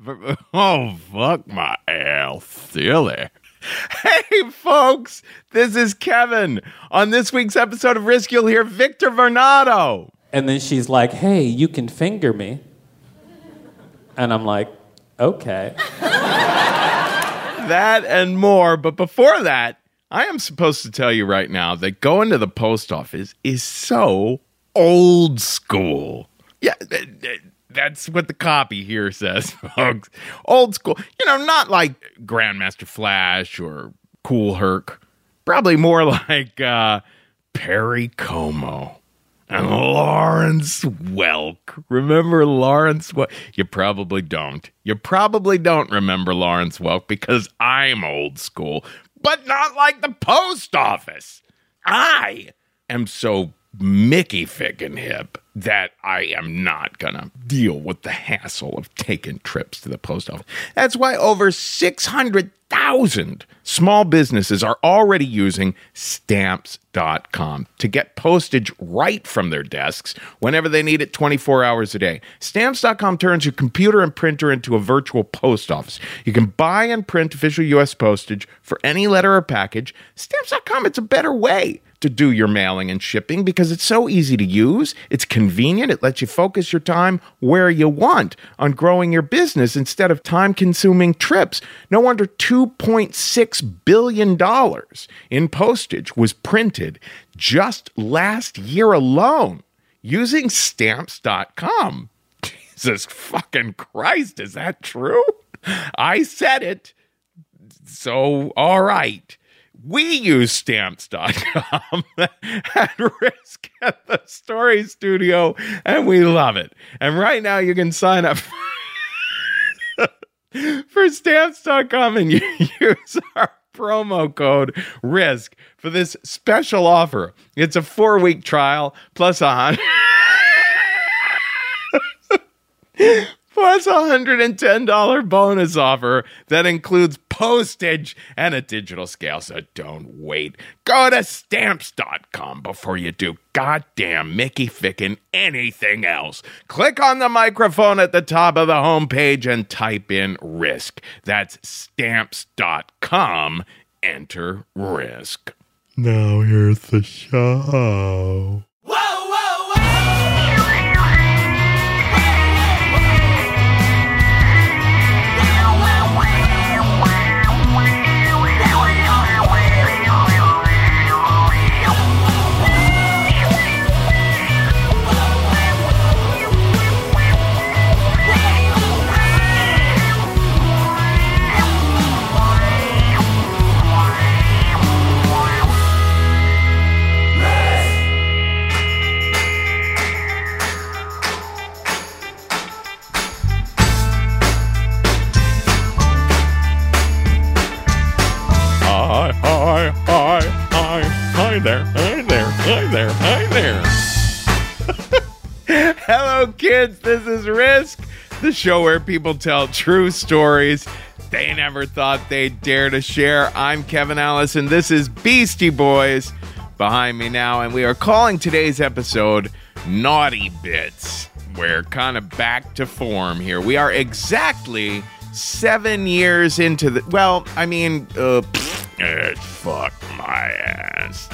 Oh, fuck my ass. Silly. Hey, folks, this is Kevin. On this week's episode of Risk, you'll hear Victor Varnado. And then she's like, hey, you can finger me. And I'm like, okay. That and more. But before that, I am supposed to tell you right now that going to the post office is so old school. Yeah, that's what the copy here says, folks. Old school. You know, not like Grandmaster Flash or Kool Herc. Probably more like uh, Perry Como and Lawrence Welk. Remember Lawrence Welk? You probably don't. You probably don't remember Lawrence Welk because I'm old school, but not like the post office. I am so Mickey fickin' hip that I am not gonna deal with the hassle of taking trips to the post office. That's why over 600,000 small businesses are already using stamps.com to get postage right from their desks whenever they need it 24 hours a day. Stamps.com turns your computer and printer into a virtual post office. You can buy and print official US postage for any letter or package. Stamps.com, it's a better way to do your mailing and shipping because it's so easy to use. It's convenient. It lets you focus your time where you want on growing your business instead of time consuming trips. No wonder $2.6 billion in postage was printed just last year alone using stamps.com. Jesus fucking Christ, is that true? I said it. So, all right. We use stamps.com at risk at the story studio, and we love it. And right now, you can sign up for stamps.com and you use our promo code RISK for this special offer. It's a four week trial plus a hundred. plus a $110 bonus offer that includes postage and a digital scale. So don't wait. Go to stamps.com before you do goddamn Mickey Ficken anything else. Click on the microphone at the top of the homepage and type in risk. That's stamps.com. Enter risk. Now here's the show. There, hi there, hi there, hi there. Hello, kids. This is Risk, the show where people tell true stories they never thought they'd dare to share. I'm Kevin Allison. This is Beastie Boys behind me now, and we are calling today's episode Naughty Bits. We're kind of back to form here. We are exactly seven years into the. Well, I mean, uh, eh, fuck my ass.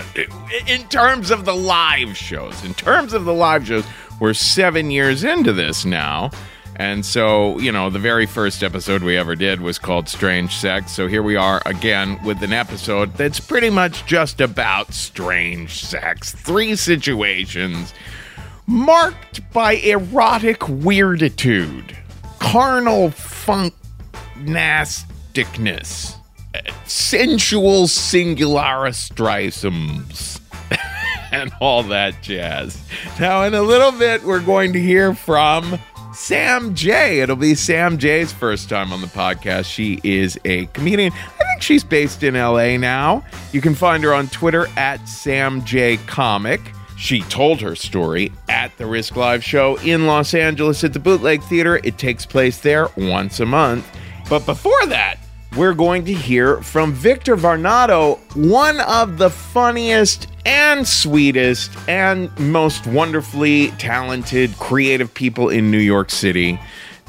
In terms of the live shows, in terms of the live shows, we're seven years into this now. And so, you know, the very first episode we ever did was called Strange Sex. So here we are again with an episode that's pretty much just about strange sex. Three situations marked by erotic weirditude, carnal funk nasticness, sensual singularis and all that jazz. Now, in a little bit, we're going to hear from Sam J. It'll be Sam J's first time on the podcast. She is a comedian. I think she's based in LA now. You can find her on Twitter at Sam J Comic. She told her story at the Risk Live show in Los Angeles at the Bootleg Theater. It takes place there once a month. But before that, we're going to hear from Victor Varnado, one of the funniest and sweetest and most wonderfully talented creative people in New York City.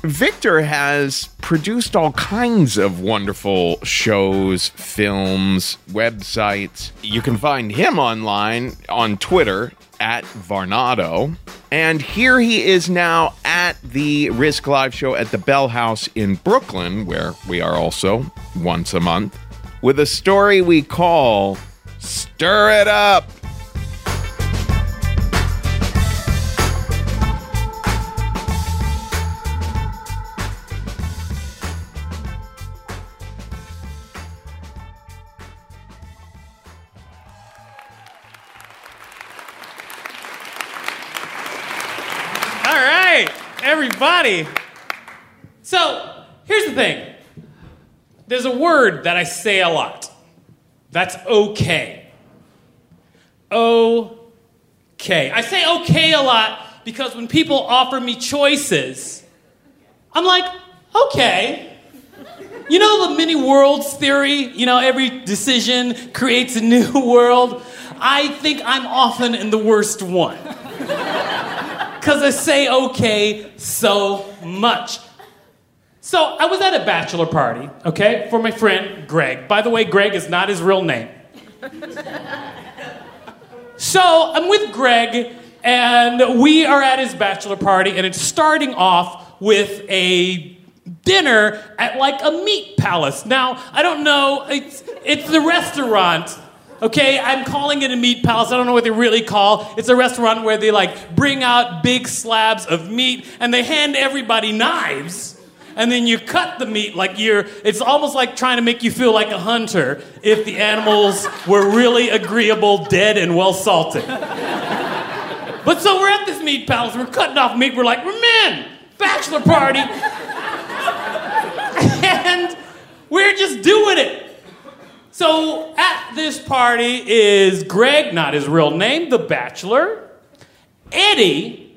Victor has produced all kinds of wonderful shows, films, websites. You can find him online on Twitter at Varnado. And here he is now at the Risk Live show at the Bell House in Brooklyn, where we are also once a month, with a story we call Stir It Up. Everybody. So here's the thing there's a word that I say a lot. That's okay. Okay. I say okay a lot because when people offer me choices, I'm like, okay. You know the many worlds theory? You know, every decision creates a new world? I think I'm often in the worst one because I say okay so much. So I was at a bachelor party, okay, for my friend Greg. By the way, Greg is not his real name. so I'm with Greg, and we are at his bachelor party, and it's starting off with a dinner at like a meat palace. Now, I don't know, it's, it's the restaurant. Okay, I'm calling it a meat palace. I don't know what they really call. It's a restaurant where they like bring out big slabs of meat and they hand everybody knives. And then you cut the meat like you're it's almost like trying to make you feel like a hunter if the animals were really agreeable, dead and well salted. But so we're at this meat palace, we're cutting off meat, we're like, we're men, bachelor party. and we're just doing it. So at this party is Greg, not his real name, the bachelor, Eddie,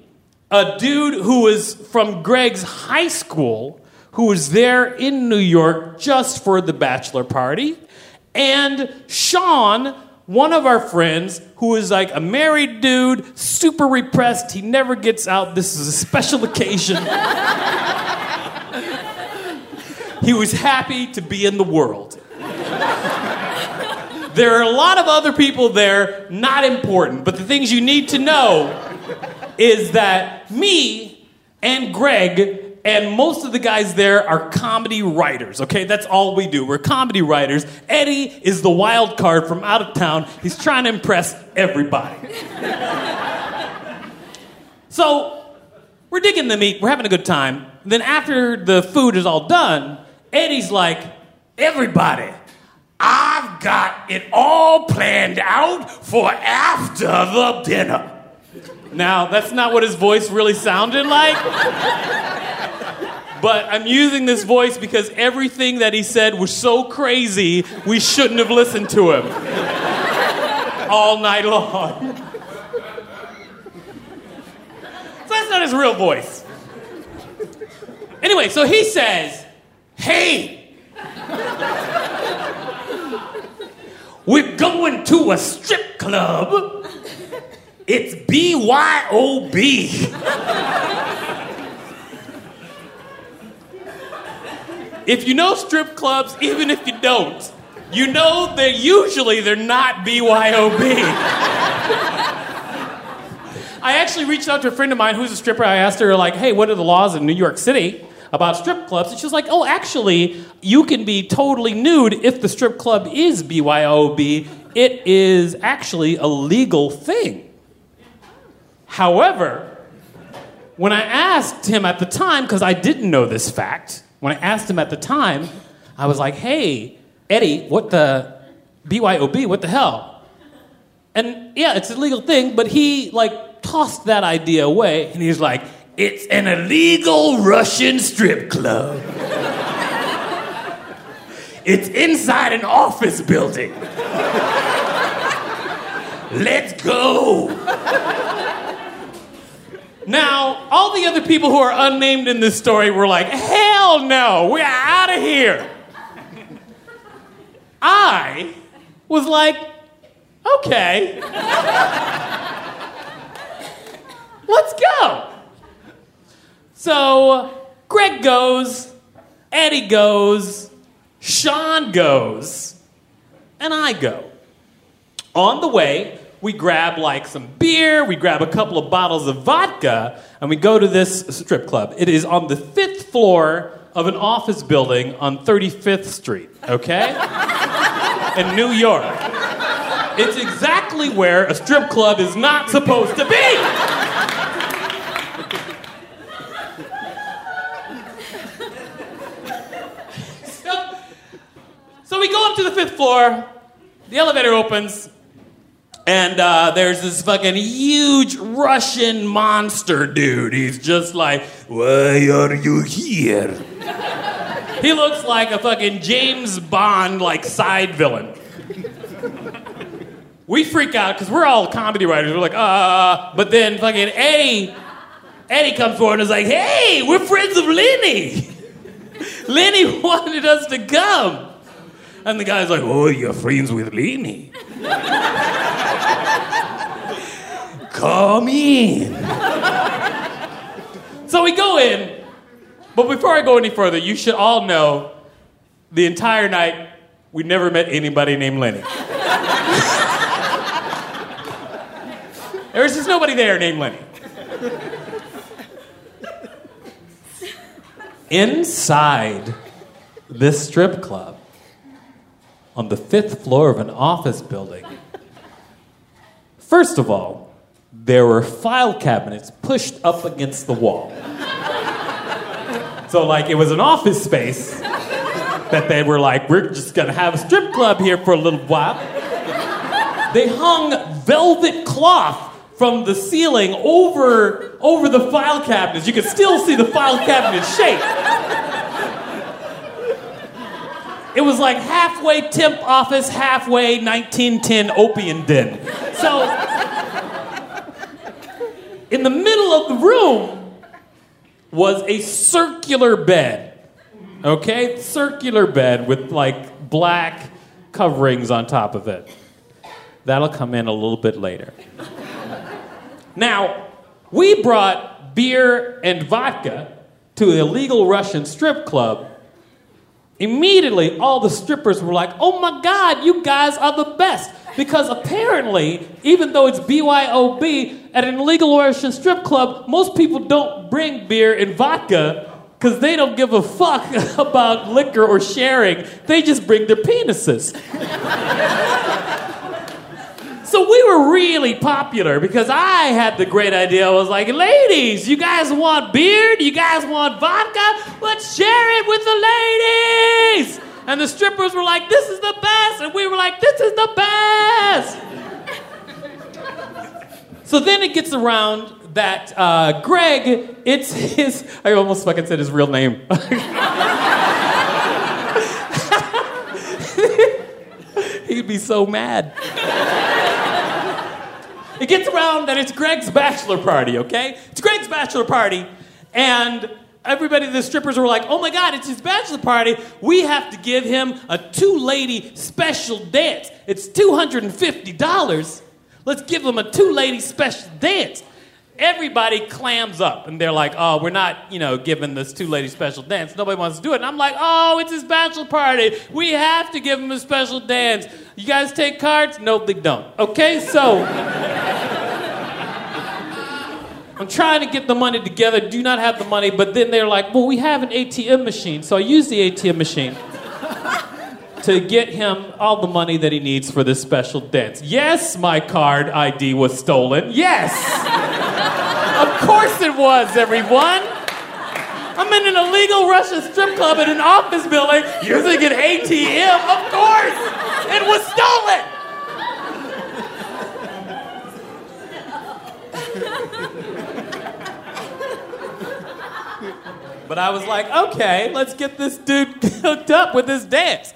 a dude who was from Greg's high school, who was there in New York just for the bachelor party, and Sean, one of our friends who is like a married dude, super repressed. He never gets out. This is a special occasion. he was happy to be in the world. There are a lot of other people there, not important, but the things you need to know is that me and Greg and most of the guys there are comedy writers, okay? That's all we do. We're comedy writers. Eddie is the wild card from out of town. He's trying to impress everybody. so, we're digging the meat, we're having a good time. Then, after the food is all done, Eddie's like, everybody, I've got it all planned out for after the dinner. Now, that's not what his voice really sounded like. But I'm using this voice because everything that he said was so crazy, we shouldn't have listened to him all night long. So that's not his real voice. Anyway, so he says, Hey, we're going to a strip club. It's BYOB. if you know strip clubs, even if you don't, you know that usually they're not BYOB. I actually reached out to a friend of mine who's a stripper. I asked her, like, hey, what are the laws in New York City about strip clubs? And she was like, oh, actually, you can be totally nude if the strip club is BYOB. It is actually a legal thing. However, when I asked him at the time, because I didn't know this fact, when I asked him at the time, I was like, hey, Eddie, what the BYOB, what the hell? And yeah, it's a legal thing, but he like tossed that idea away and he's like, it's an illegal Russian strip club. it's inside an office building. Let's go. Now, all the other people who are unnamed in this story were like, hell no, we're out of here. I was like, okay. Let's go. So Greg goes, Eddie goes, Sean goes, and I go. On the way, we grab like some beer, we grab a couple of bottles of vodka, and we go to this strip club. It is on the fifth floor of an office building on 35th Street, okay? In New York. It's exactly where a strip club is not supposed to be. So, so we up to the fifth floor, the elevator opens, and uh, there's this fucking huge Russian monster dude. He's just like, Why are you here? he looks like a fucking James Bond like side villain. We freak out because we're all comedy writers. We're like, uh, but then fucking Eddie, Eddie comes forward and is like, hey, we're friends of Lenny. Lenny wanted us to come. And the guy's like, oh, you're friends with Lenny. Come in. so we go in, but before I go any further, you should all know the entire night we never met anybody named Lenny. there was just nobody there named Lenny. Inside this strip club, on the fifth floor of an office building, first of all, there were file cabinets pushed up against the wall. So, like, it was an office space that they were like, we're just gonna have a strip club here for a little while. They hung velvet cloth from the ceiling over, over the file cabinets. You could still see the file cabinet shape. It was like halfway temp office, halfway 1910 opium den. So, in the middle of the room was a circular bed. Okay? Circular bed with like black coverings on top of it. That'll come in a little bit later. Now, we brought beer and vodka to the illegal Russian strip club. Immediately, all the strippers were like, oh my God, you guys are the best. Because apparently, even though it's BYOB, at an illegal Russian strip club, most people don't bring beer and vodka because they don't give a fuck about liquor or sharing. They just bring their penises. So we were really popular because I had the great idea. I was like, ladies, you guys want beer? Do you guys want vodka? Let's share it with the ladies. And the strippers were like, this is the best. And we were like, this is the best. so then it gets around that uh, Greg, it's his, I almost fucking said his real name. He'd be so mad. It gets around that it's Greg's bachelor party, okay? It's Greg's bachelor party, and everybody, the strippers were like, oh my God, it's his bachelor party. We have to give him a two lady special dance. It's $250. Let's give him a two lady special dance. Everybody clams up and they're like, oh, we're not, you know, giving this two lady special dance. Nobody wants to do it. And I'm like, oh, it's his bachelor party. We have to give him a special dance. You guys take cards? No, they don't. Okay, so. I'm trying to get the money together, do not have the money, but then they're like, well, we have an ATM machine. So I use the ATM machine to get him all the money that he needs for this special dance. Yes, my card ID was stolen. Yes! of course it was, everyone! I'm in an illegal Russian strip club in an office building using an ATM. Of course! It was stolen! But I was like, okay, let's get this dude hooked up with this dance.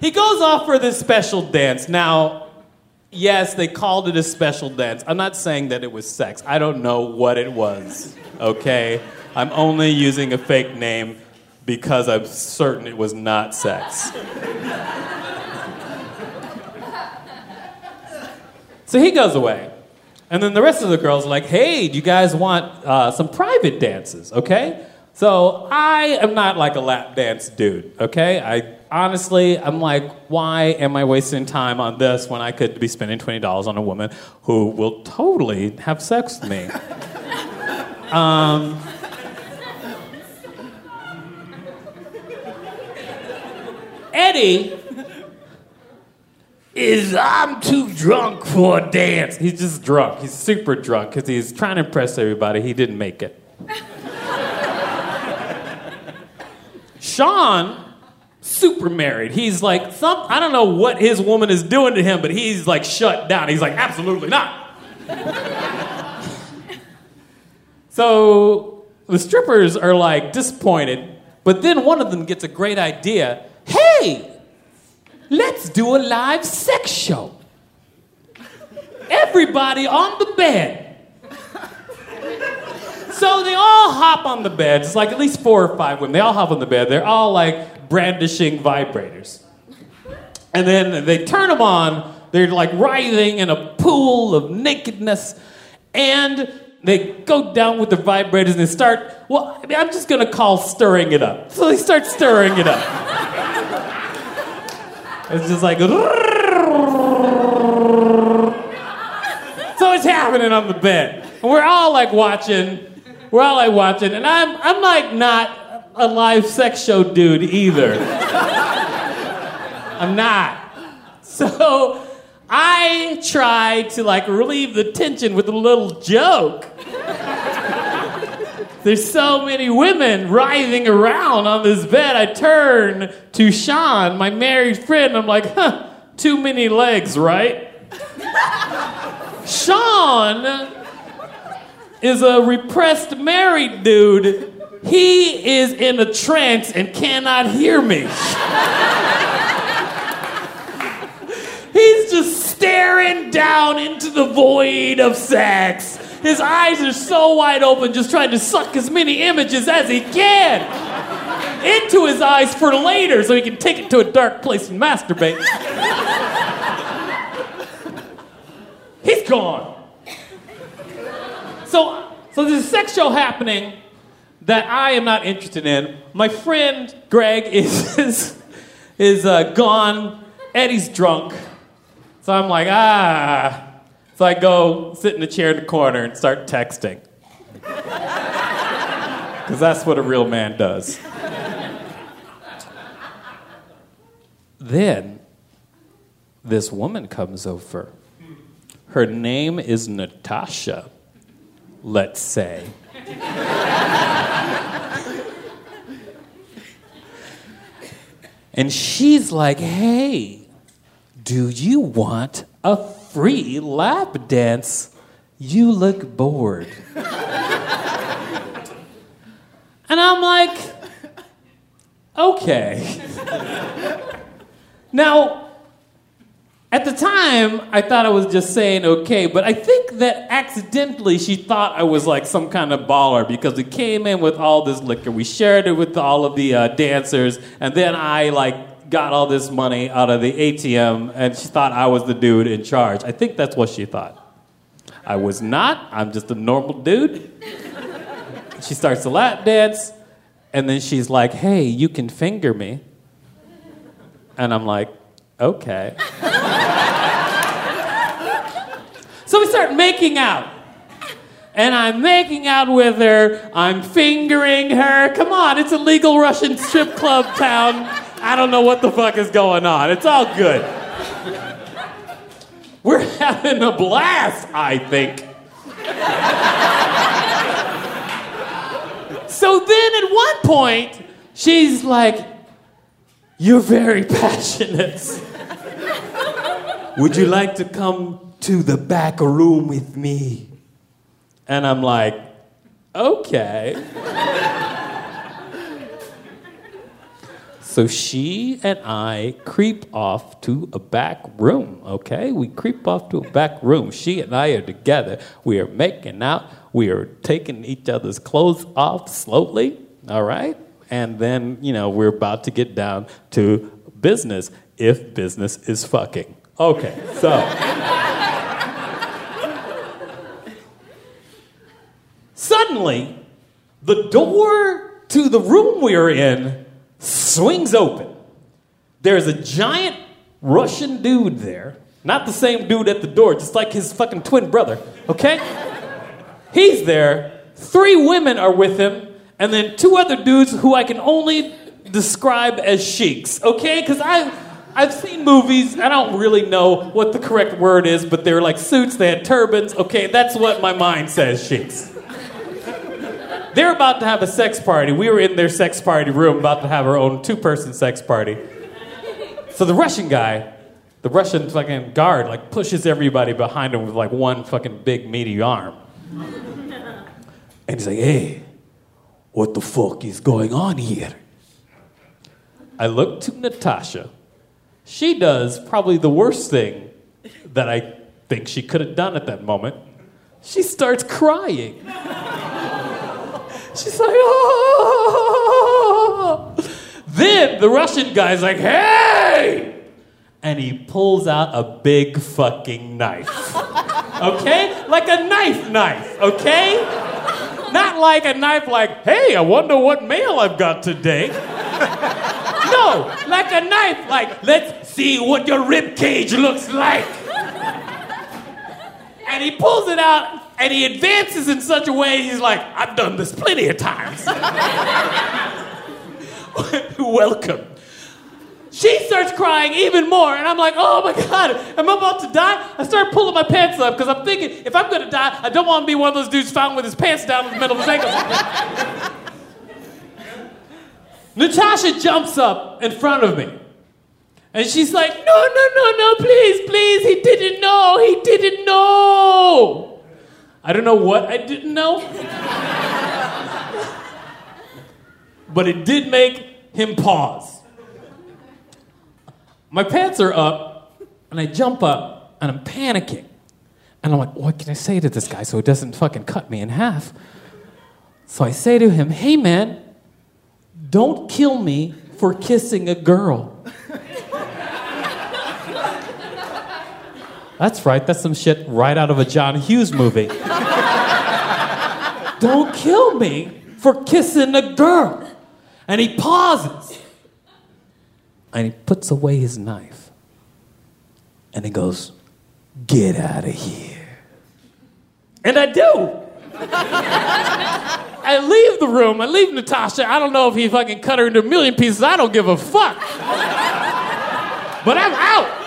He goes off for this special dance. Now, yes, they called it a special dance. I'm not saying that it was sex. I don't know what it was, okay? I'm only using a fake name because I'm certain it was not sex. so he goes away. And then the rest of the girls are like, hey, do you guys want uh, some private dances, okay? So I am not like a lap dance dude, okay? I honestly, I'm like, why am I wasting time on this when I could be spending $20 on a woman who will totally have sex with me? um, Eddie is I'm too drunk for a dance. He's just drunk. He's super drunk because he's trying to impress everybody. He didn't make it. Sean, super married. He's like, some, I don't know what his woman is doing to him, but he's like shut down. He's like, absolutely not. so the strippers are like disappointed, but then one of them gets a great idea. Hey, let's do a live sex show. Everybody on the bed. So they all hop on the bed. It's like at least four or five women. They all hop on the bed. They're all like brandishing vibrators. And then they turn them on. They're like writhing in a pool of nakedness. And they go down with the vibrators and they start, well, I mean, I'm just going to call stirring it up. So they start stirring it up. It's just like, so it's happening on the bed. And we're all like watching we're all like watching, and I'm I'm like not a live sex show dude either. I'm not. So I try to like relieve the tension with a little joke. There's so many women writhing around on this bed. I turn to Sean, my married friend. I'm like, huh, too many legs, right? Sean is a repressed married dude. He is in a trance and cannot hear me. He's just staring down into the void of sex. His eyes are so wide open, just trying to suck as many images as he can into his eyes for later so he can take it to a dark place and masturbate. He's gone. So, so there's a sex show happening that I am not interested in. My friend Greg is is, is uh, gone. Eddie's drunk. So I'm like, ah. So I go sit in a chair in the corner and start texting. Because that's what a real man does. then this woman comes over. Her name is Natasha let's say. and she's like, hey, do you want a free lap dance? You look bored. and I'm like, okay. now, at the time, I thought I was just saying okay, but I think that accidentally she thought I was like some kind of baller because we came in with all this liquor. We shared it with all of the uh, dancers, and then I like got all this money out of the ATM, and she thought I was the dude in charge. I think that's what she thought. I was not. I'm just a normal dude. she starts to lap dance, and then she's like, "Hey, you can finger me," and I'm like, "Okay." So we start making out. And I'm making out with her. I'm fingering her. Come on, it's a legal Russian strip club town. I don't know what the fuck is going on. It's all good. We're having a blast, I think. so then at one point, she's like, You're very passionate. Would you like to come to the back room with me. And I'm like, okay. so she and I creep off to a back room, okay? We creep off to a back room. She and I are together. We are making out. We are taking each other's clothes off slowly, all right? And then, you know, we're about to get down to business if business is fucking. Okay, so. Suddenly, the door to the room we are in swings open. There's a giant Russian dude there. Not the same dude at the door, just like his fucking twin brother, okay? He's there. Three women are with him, and then two other dudes who I can only describe as sheiks, okay? Because I. I've seen movies. I don't really know what the correct word is, but they were like suits. They had turbans. Okay, that's what my mind says, sheiks. They're about to have a sex party. We were in their sex party room, about to have our own two-person sex party. So the Russian guy, the Russian fucking guard, like pushes everybody behind him with like one fucking big meaty arm. And he's like, hey, what the fuck is going on here? I look to Natasha. She does probably the worst thing that I think she could have done at that moment. She starts crying. She's like, oh. Then the Russian guy's like, hey! And he pulls out a big fucking knife. Okay? Like a knife knife, okay? Not like a knife like, hey, I wonder what mail I've got today. No, like a knife, like, let's see what your rib cage looks like. And he pulls it out and he advances in such a way he's like, I've done this plenty of times. Welcome. She starts crying even more, and I'm like, oh my God, am I about to die? I start pulling my pants up because I'm thinking, if I'm gonna die, I don't want to be one of those dudes found with his pants down in the middle of his ankles. Natasha jumps up in front of me. And she's like, no, no, no, no, please, please, he didn't know, he didn't know. I don't know what I didn't know. but it did make him pause. My pants are up, and I jump up, and I'm panicking. And I'm like, what can I say to this guy so he doesn't fucking cut me in half? So I say to him, hey man, don't kill me for kissing a girl. That's right, that's some shit right out of a John Hughes movie. Don't kill me for kissing a girl. And he pauses. And he puts away his knife. And he goes, Get out of here. And I do. I leave the room. I leave Natasha. I don't know if he fucking cut her into a million pieces. I don't give a fuck. but I'm out.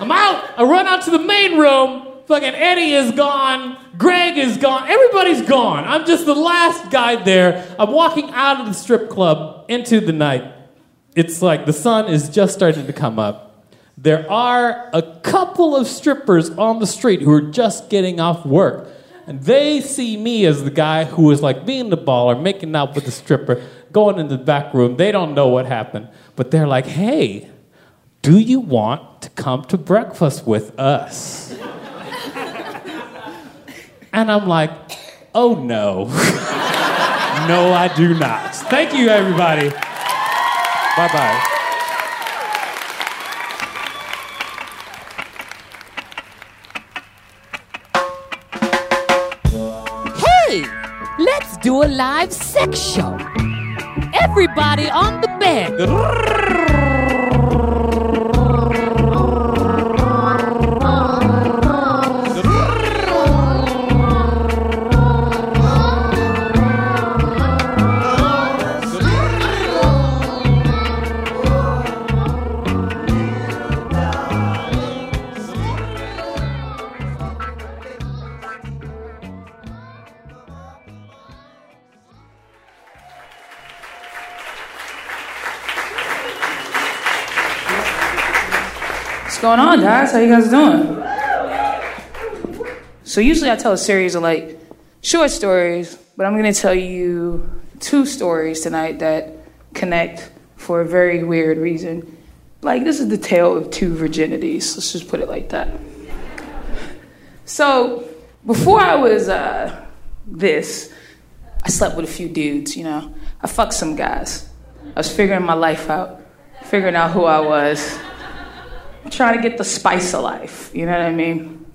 I'm out. I run out to the main room. Fucking Eddie is gone. Greg is gone. Everybody's gone. I'm just the last guy there. I'm walking out of the strip club into the night. It's like the sun is just starting to come up. There are a couple of strippers on the street who are just getting off work. And they see me as the guy who is like being the baller, making out with the stripper, going in the back room. They don't know what happened. But they're like, hey, do you want to come to breakfast with us? and I'm like, Oh no. no, I do not. Thank you, everybody. Bye bye. Hey, let's do a live sex show. Everybody on the bed. Going guys? How you guys doing? So usually I tell a series of like short stories, but I'm gonna tell you two stories tonight that connect for a very weird reason. Like this is the tale of two virginities. Let's just put it like that. So before I was uh, this, I slept with a few dudes. You know, I fucked some guys. I was figuring my life out, figuring out who I was trying to get the spice of life. You know what I mean?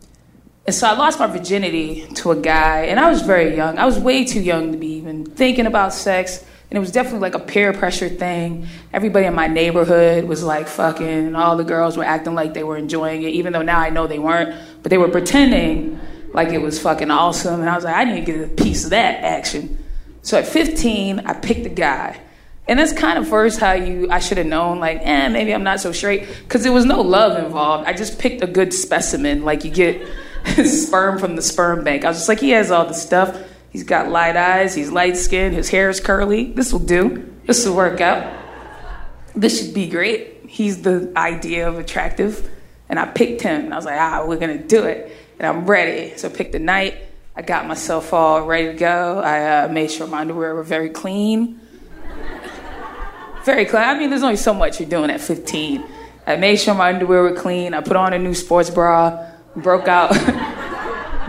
And so I lost my virginity to a guy, and I was very young. I was way too young to be even thinking about sex, And it was definitely like a peer pressure thing. Everybody in my neighborhood was like fucking, and all the girls were acting like they were enjoying it, even though now I know they weren't. But they were pretending like it was fucking awesome. And I was like, I need to get a piece of that action. So at 15, I picked a guy. And that's kind of first how you, I should have known, like, eh, maybe I'm not so straight. Because there was no love involved. I just picked a good specimen. Like, you get sperm from the sperm bank. I was just like, he has all the stuff. He's got light eyes, he's light skinned, his hair is curly. This will do. This will work out. This should be great. He's the idea of attractive. And I picked him, I was like, ah, we're gonna do it. And I'm ready. So I picked the night. I got myself all ready to go. I uh, made sure my underwear were very clean. Very clean. I mean, there's only so much you're doing at 15. I made sure my underwear were clean. I put on a new sports bra, broke out.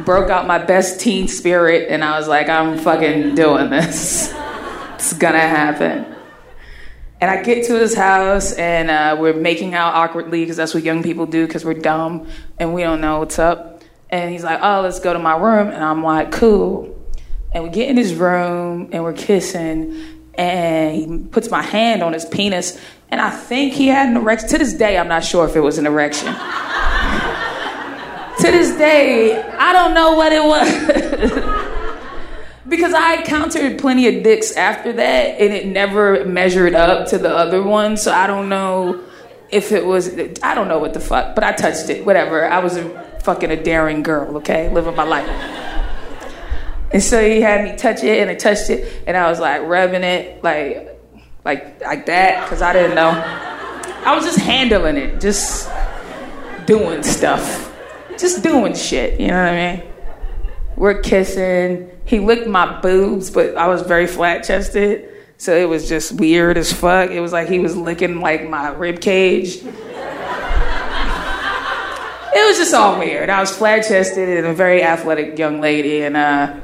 broke out my best teen spirit and I was like, I'm fucking doing this. it's gonna happen. And I get to his house and uh, we're making out awkwardly because that's what young people do because we're dumb and we don't know what's up. And he's like, Oh, let's go to my room. And I'm like, Cool. And we get in his room and we're kissing and he puts my hand on his penis and I think he had an erection. To this day, I'm not sure if it was an erection to this day, I don't know what it was. because I encountered plenty of dicks after that, and it never measured up to the other one. So I don't know if it was. I don't know what the fuck, but I touched it. Whatever. I was a fucking a daring girl. Okay, living my life. And so he had me touch it, and I touched it, and I was like rubbing it, like, like, like that, because I didn't know. I was just handling it, just doing stuff just doing shit, you know what I mean? We're kissing. He licked my boobs, but I was very flat chested. So it was just weird as fuck. It was like he was licking like my rib cage. it was just all weird. I was flat chested and a very athletic young lady, and uh,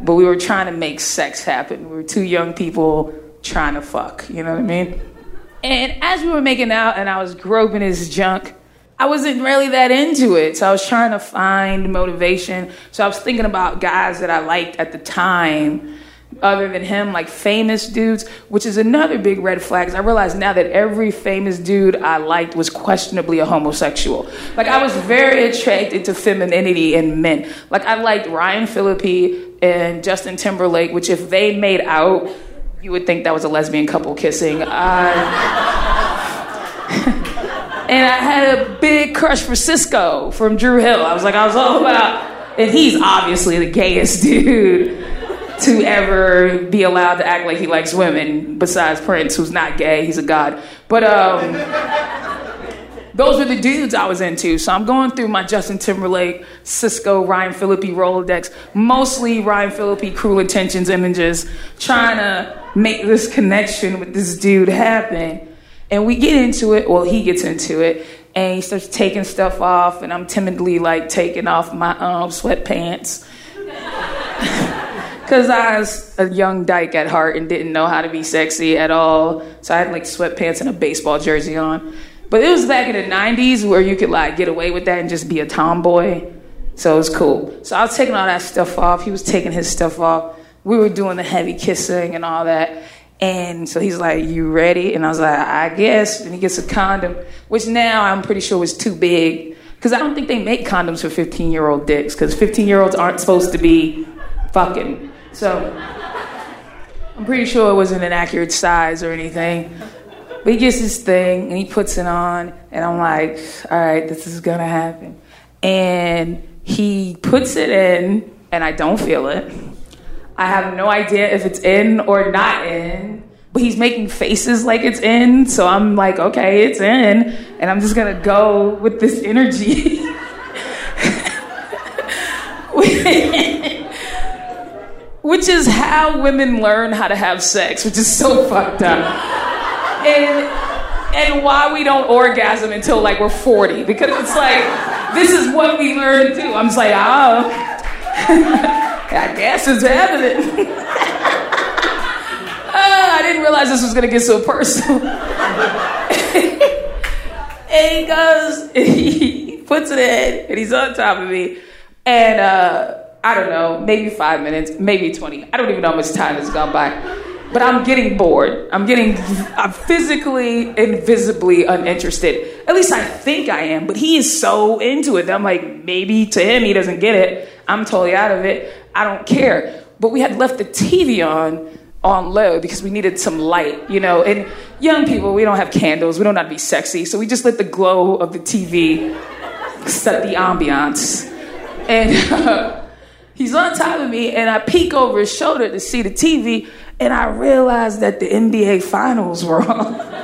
but we were trying to make sex happen. We were two young people trying to fuck. You know what I mean? And as we were making out, and I was groping his junk, I wasn't really that into it. So I was trying to find motivation. So I was thinking about guys that I liked at the time, other than him, like famous dudes, which is another big red flag. I realize now that every famous dude I liked was questionably a homosexual. Like I was very attracted to femininity in men. Like I liked Ryan Phillippe and Justin Timberlake, which if they made out, you would think that was a lesbian couple kissing. Uh, and I had a big crush for Sisqó from Dru Hill. I was like, I was all about, and he's obviously the gayest dude to ever be allowed to act like he likes women, besides Prince, who's not gay, he's a god. But um, those were the dudes I was into. So I'm going through my Justin Timberlake, Sisqó, Ryan Phillippe Rolodex, mostly Ryan Phillippe Cruel Intentions images, trying to make this connection with this dude happen. And we get into it, well, he gets into it, and he starts taking stuff off, and I'm timidly like taking off my um, sweatpants. Because I was a young dyke at heart and didn't know how to be sexy at all. So I had like sweatpants and a baseball jersey on. But it was back in the 90s where you could like get away with that and just be a tomboy. So it was cool. So I was taking all that stuff off. He was taking his stuff off. We were doing the heavy kissing and all that. And so he's like, You ready? And I was like, I guess. And he gets a condom, which now I'm pretty sure was too big. Because I don't think they make condoms for 15 year old dicks, because 15 year olds aren't supposed to be fucking. So I'm pretty sure it wasn't an accurate size or anything. But he gets this thing and he puts it on, and I'm like, All right, this is gonna happen. And he puts it in, and I don't feel it. I have no idea if it's in or not in. But he's making faces like it's in, so I'm like, okay, it's in, and I'm just gonna go with this energy. which is how women learn how to have sex, which is so fucked up. And and why we don't orgasm until like we're 40 because it's like this is what we learn to do. I'm just like, oh. I guess it's evident. uh, I didn't realize this was to get so personal. and he goes, he puts it in, and he's on top of me. And uh, I don't know, maybe five minutes, maybe 20. I don't even know how much time has gone by. But I'm getting bored. I'm getting, I'm physically and visibly uninterested. At least I think I am, but he is so into it that I'm like, maybe to him he doesn't get it. I'm totally out of it. I don't care. But we had left the TV on on low because we needed some light, you know. And young people, we don't have candles, we don't know how to be sexy, so we just let the glow of the TV set the ambiance. And uh, he's on top of me, and I peek over his shoulder to see the TV, and I realized that the NBA Finals were on.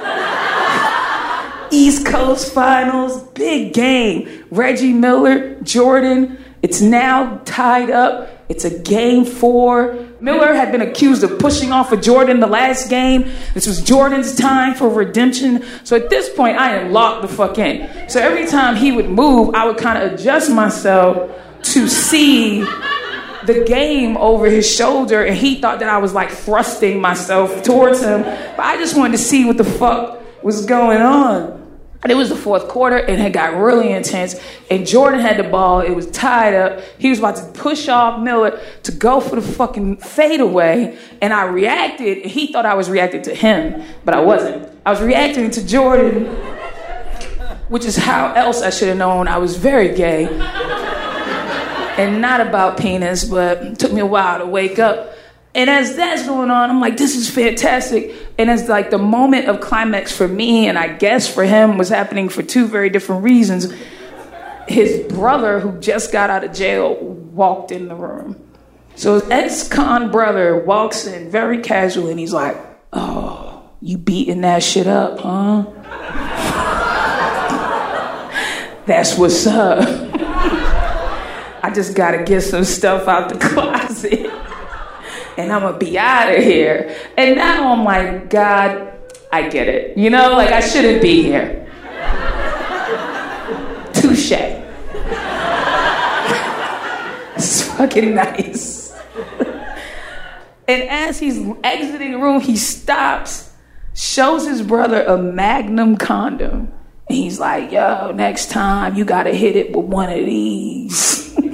East Coast Finals, big game. Reggie Miller, Jordan. It's now tied up. It's a game four. Miller had been accused of pushing off of Jordan the last game. This was Jordan's time for redemption. So at this point, I am locked the fuck in. So every time he would move, I would kind of adjust myself to see the game over his shoulder, and he thought that I was like thrusting myself towards him. But I just wanted to see what the fuck was going on. And it was the fourth quarter and it got really intense. And Jordan had the ball. It was tied up. He was about to push off Miller to go for the fucking fadeaway. And I reacted. And he thought I was reacting to him, but I wasn't. I was reacting to Jordan, which is how else I should have known I was very gay. And not about penis, but it took me a while to wake up. And as that's going on, I'm like, this is fantastic. And as like the moment of climax for me, and I guess for him, was happening for two very different reasons. His brother, who just got out of jail, walked in the room. So his ex-con brother walks in very casually, and he's like, "Oh, you beating that shit up, huh? That's what's up. I just gotta get some stuff out the closet." and I'm gonna be out of here. And now I'm like, God, I get it. You know, like I shouldn't be here. Touche. it's fucking nice. and as he's exiting the room, he stops, shows his brother a magnum condom. And he's like, yo, next time you gotta hit it with one of these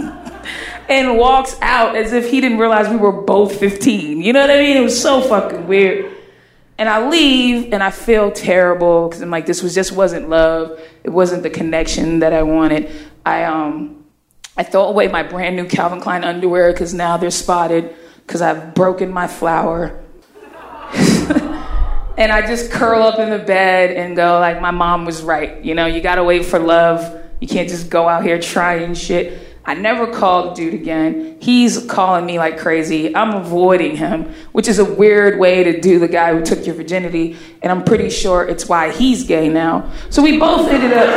and walks out as if he didn't realize we were both 15. You know what I mean? It was so fucking weird. And I leave and I feel terrible because I'm like, this was just wasn't love. It wasn't the connection that I wanted. I um I throw away my brand new Calvin Klein underwear because now they're spotted because I've broken my flower. and I just curl up in the bed and go like my mom was right. You know, you gotta wait for love. You can't just go out here trying shit. I never called dude again. He's calling me like crazy. I'm avoiding him, which is a weird way to do the guy who took your virginity. And I'm pretty sure it's why he's gay now. So we both ended up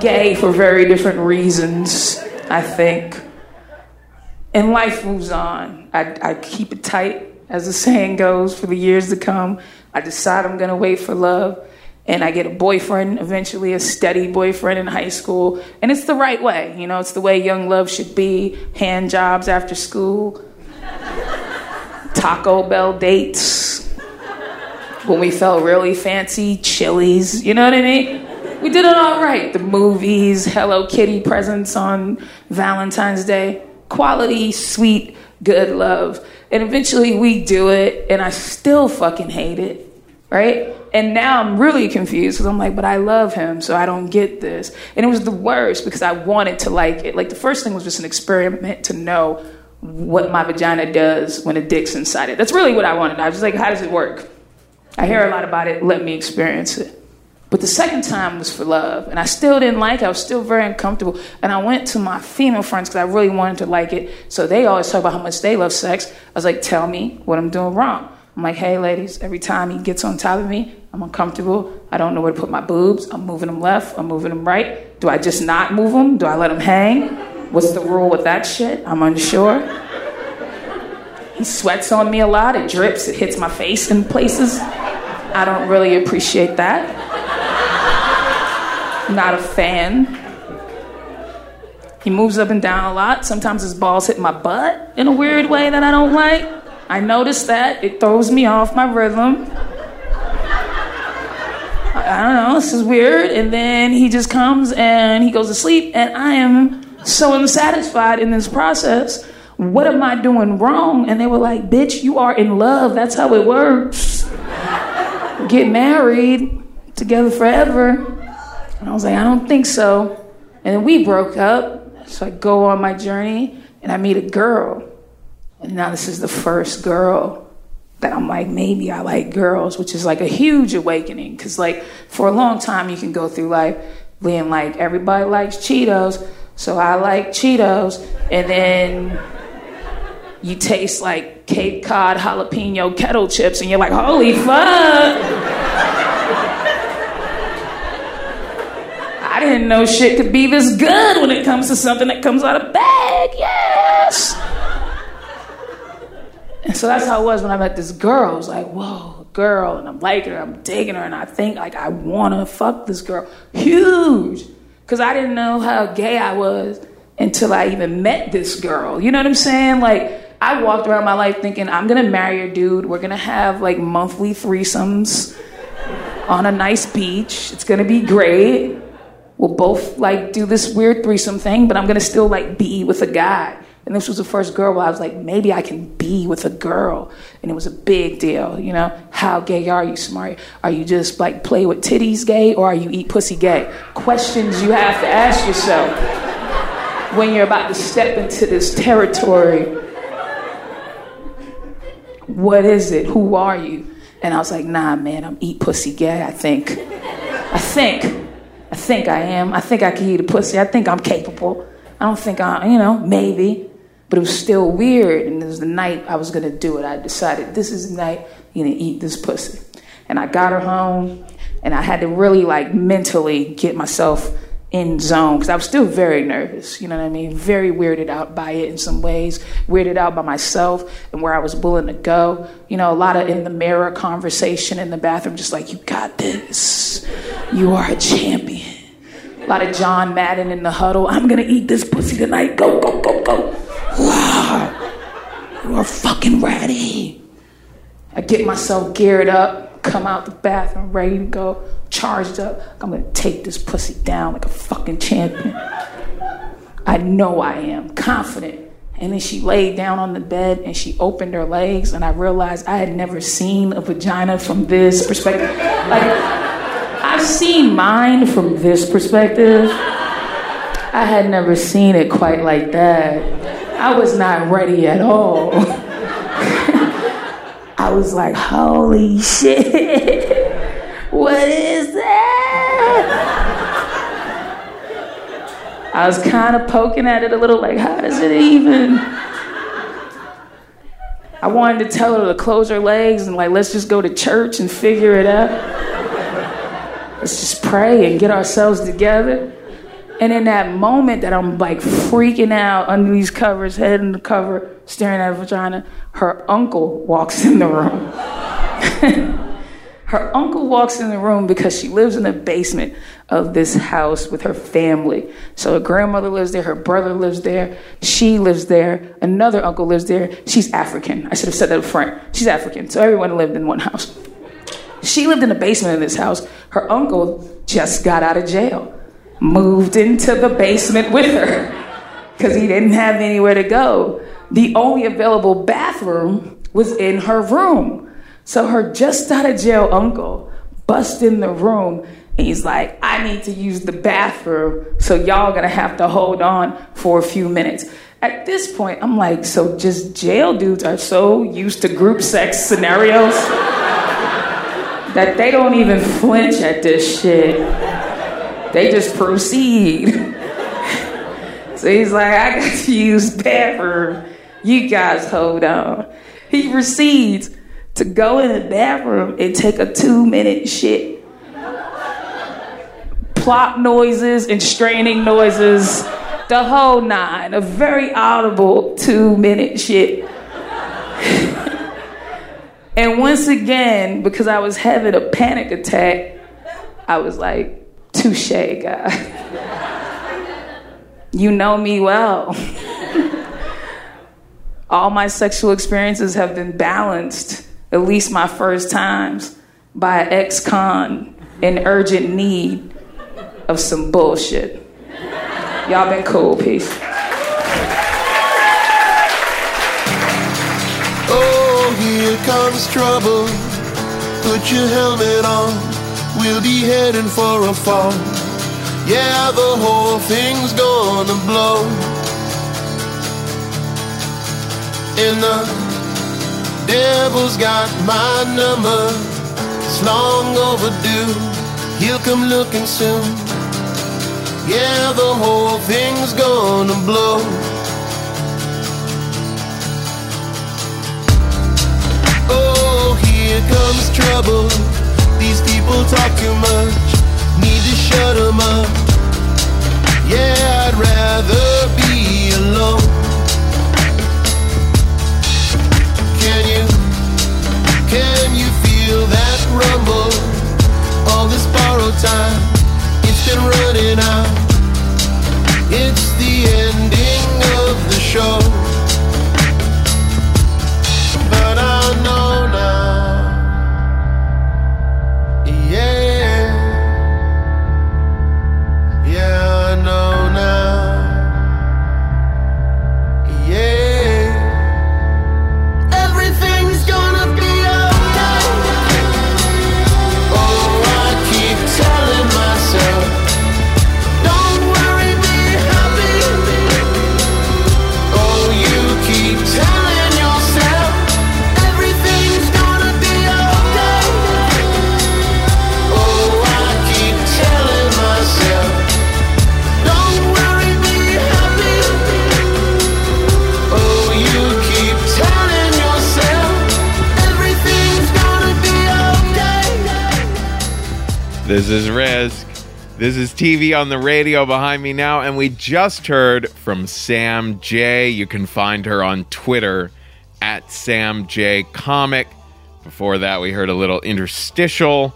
gay for very different reasons, I think. And life moves on. I, I keep it tight, as the saying goes, for the years to come. I decide I'm gonna wait for love and I get a boyfriend, eventually a steady boyfriend in high school. And it's the right way, you know, it's the way young love should be hand jobs after school, Taco Bell dates, when we felt really fancy, Chili's, you know what I mean? We did it all right. The movies, Hello Kitty presents on Valentine's Day, quality, sweet, good love. And eventually we do it, and I still fucking hate it, right? and now I'm really confused because I'm like, but I love him, so I don't get this. And it was the worst because I wanted to like it. Like the first thing was just an experiment to know what my vagina does when a dick's inside it. That's really what I wanted. I was like, how does it work? I hear a lot about it. Let me experience it. But the second time was for love, and I still didn't like it. I was still very uncomfortable. And I went to my female friends because I really wanted to like it. So they always talk about how much they love sex. I was like, tell me what I'm doing wrong. I'm like, hey, ladies, every time he gets on top of me, I'm uncomfortable. I don't know where to put my boobs. I'm moving them left. I'm moving them right. Do I just not move them? Do I let them hang? What's the rule with that shit? I'm unsure. He sweats on me a lot. It drips. It hits my face in places. I don't really appreciate that. Not a fan. He moves up and down a lot. Sometimes his balls hit my butt in a weird way that I don't like. I notice that. It throws me off my rhythm. I don't know, this is weird. And then he just comes and he goes to sleep, and I am so unsatisfied in this process what am I doing wrong? And they were like, bitch, you are in love. That's how it works. Get married, together forever. And I was like, I don't think so. And then we broke up. So I go on my journey and I meet a girl. And now this is the first girl that I'm like, maybe I like girls, which is like a huge awakening. Cause like for a long time you can go through life being like, everybody likes Cheetos, so I like Cheetos. And then you taste like Cape Cod jalapeno kettle chips and you're like, holy fuck. I didn't know shit could be this good when it comes to something that comes out of bag. Yes. And so that's how it was when I met this girl. I was like, whoa, girl, and I'm liking her, I'm digging her, and I think like I wanna fuck this girl. Huge. Cause I didn't know how gay I was until I even met this girl. You know what I'm saying? Like I walked around my life thinking I'm gonna marry a dude, we're gonna have like monthly threesomes on a nice beach. It's gonna be great. We'll both like do this weird threesome thing, but I'm gonna still like be with a guy. And this was the first girl where I was like, maybe I can be with a girl. And it was a big deal, you know? How gay are you, Smart? Are you just like play with titties gay or are you eat pussy gay? Questions you have to ask yourself when you're about to step into this territory. What is it? Who are you? And I was like, nah, man, I'm eat pussy gay, I think. I think. I think I am. I think I can eat a pussy. I think I'm capable. I don't think I, you know, maybe. But it was still weird. And it was the night I was gonna do it. I decided this is the night you're gonna eat this pussy. And I got her home, and I had to really like mentally get myself in zone because I was still very nervous. You know what I mean? Very weirded out by it in some ways, weirded out by myself and where I was willing to go. You know, a lot of in the mirror conversation in the bathroom, just like, you got this. You are a champion. A lot of John Madden in the huddle. I'm gonna eat this pussy tonight. Go, go, go, go. Are fucking ready. I get myself geared up, come out the bathroom, ready to go, charged up. I'm gonna take this pussy down like a fucking champion. I know I am, confident. And then she laid down on the bed and she opened her legs, and I realized I had never seen a vagina from this perspective. Like, I've seen mine from this perspective. I had never seen it quite like that. I was not ready at all. I was like, holy shit, what is that? I was kind of poking at it a little, like, how does it even? I wanted to tell her to close her legs and, like, let's just go to church and figure it out. Let's just pray and get ourselves together. And in that moment that I'm like freaking out under these covers, head in the cover, staring at a vagina, her uncle walks in the room. her uncle walks in the room because she lives in the basement of this house with her family. So her grandmother lives there, her brother lives there, she lives there, another uncle lives there. She's African. I should have said that up front. She's African. So everyone lived in one house. She lived in the basement of this house. Her uncle just got out of jail moved into the basement with her because he didn't have anywhere to go. The only available bathroom was in her room. So her just out of jail uncle bust in the room and he's like, I need to use the bathroom, so y'all gonna have to hold on for a few minutes. At this point, I'm like, so just jail dudes are so used to group sex scenarios that they don't even flinch at this shit. They just proceed. so he's like, I got to use bathroom. You guys hold on. He proceeds to go in the bathroom and take a two minute shit. Plop noises and straining noises, the whole nine. A very audible two minute shit. and once again, because I was having a panic attack, I was like, Touche, you know me well. All my sexual experiences have been balanced, at least my first times, by an ex con in urgent need of some bullshit. Y'all been cool. Peace. Oh, here comes trouble. Put your helmet on. We'll be heading for a fall. Yeah, the whole thing's gonna blow. And the devil's got my number. It's long overdue. He'll come looking soon. Yeah, the whole thing's gonna blow. Oh, here comes trouble. These people talk too much. Need to shut 'em up. Yeah, I'd rather be alone. Can you, can you feel that rumble? All this borrowed time, it's been running out. It's the ending of the show. This is Risk. This is TV on the radio behind me now, and we just heard from Sam J. You can find her on Twitter at Sam J Comic. Before that, we heard a little interstitial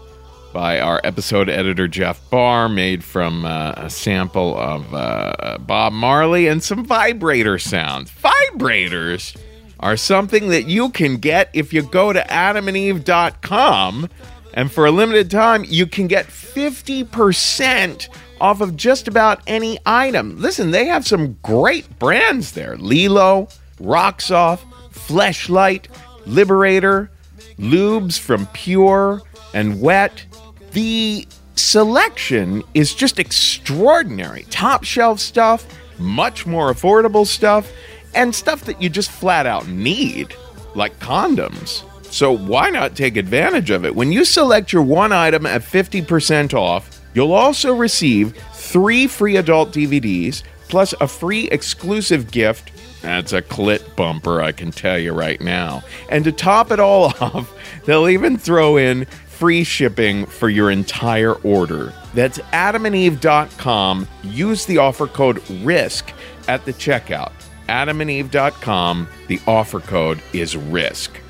by our episode editor Jeff Barr, made from uh, a sample of uh, Bob Marley and some vibrator sounds. Vibrators are something that you can get if you go to adamandeve.com. And for a limited time, you can get 50% off of just about any item. Listen, they have some great brands there LELO, Rocks-Off, Fleshlight, Liberator, lubes from Pjur and Wet. The selection is just extraordinary. Top shelf stuff, much more affordable stuff, and stuff that you just flat out need, like condoms. So why not take advantage of it? When you select your one item at 50% off, you'll also receive three free adult DVDs plus a free exclusive gift. That's a clit bumper, I can tell you right now. And to top it all off, they'll even throw in free shipping for your entire order. That's adamandeve.com. Use the offer code RISK at the checkout. adamandeve.com. The offer code is RISK.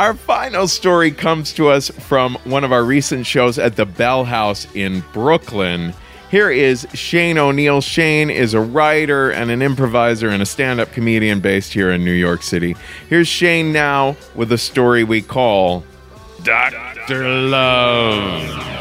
Our final story comes to us from one of our recent shows at the Bell House in Brooklyn. Here is Shane O'Neill. Shane is a writer and an improviser and a stand up comedian based here in New York City. Here's Shane now with a story we call Dr. Love.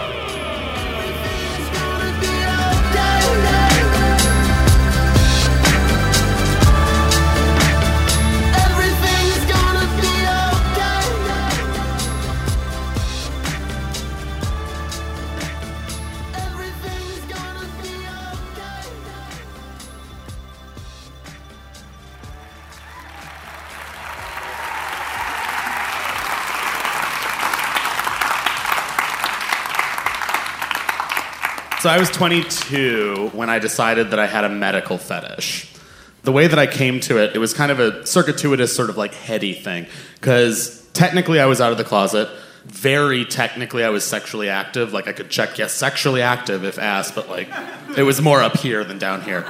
So I was 22 when I decided that I had a medical fetish. The way that I came to it, it was kind of a circuitous, sort of like heady thing. Because technically I was out of the closet. Very technically I was sexually active. Like I could check, yes, sexually active if asked, but like it was more up here than down here.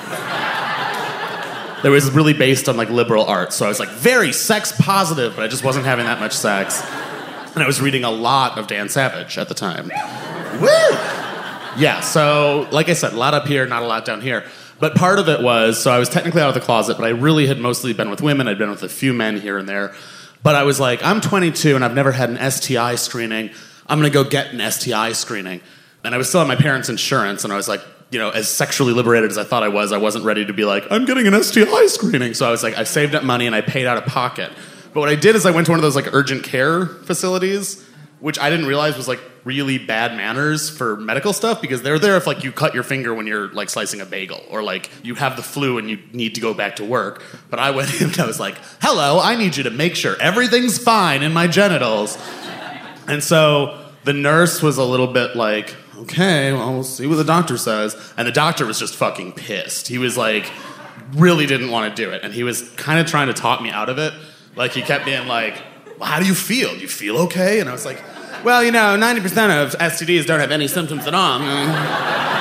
It was really based on like liberal arts. So I was like very sex positive, but I just wasn't having that much sex. And I was reading a lot of Dan Savage at the time. Woo! Yeah, so like I said, a lot up here, not a lot down here. But part of it was so I was technically out of the closet, but I really had mostly been with women. I'd been with a few men here and there. But I was like, I'm 22 and I've never had an STI screening. I'm gonna go get an STI screening. And I was still on my parents' insurance, and I was like, you know, as sexually liberated as I thought I was, I wasn't ready to be like, I'm getting an STI screening. So I was like, I saved up money and I paid out of pocket But what I did is I went to one of those like urgent care facilities, which I didn't realize was like really bad manners for medical stuff because they're there if like you cut your finger when you're like slicing a bagel or like you have the flu and you need to go back to work. But I went in and I was like, "Hello, I need you to make sure everything's fine in my genitals." And so the nurse was a little bit like, okay, well, we'll see what the doctor says. And the doctor was just fucking pissed. He was like, really didn't want to do it. And he was kind of trying to talk me out of it. Like, he kept being like, well, how do you feel? Do you feel okay? And I was like, well, you know, 90% of STDs don't have any symptoms at all.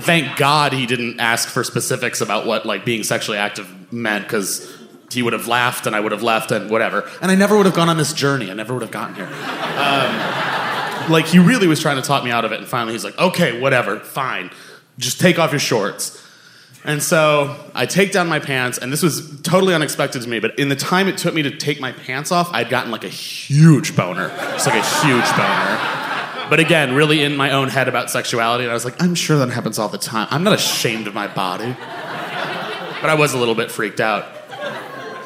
Thank God he didn't ask for specifics about what like being sexually active meant because he would have laughed and I would have left and whatever. And I never would have gone on this journey. I never would have gotten here. Um, like he really was trying to talk me out of it. And finally he's like, okay, whatever, fine. Just take off your shorts. And so I take down my pants, and this was totally unexpected to me, but in the time it took me to take my pants off, I'd gotten like a huge boner. Just like a huge boner. But again, really in my own head about sexuality, and I was like, I'm sure that happens all the time. I'm not ashamed of my body. But I was a little bit freaked out.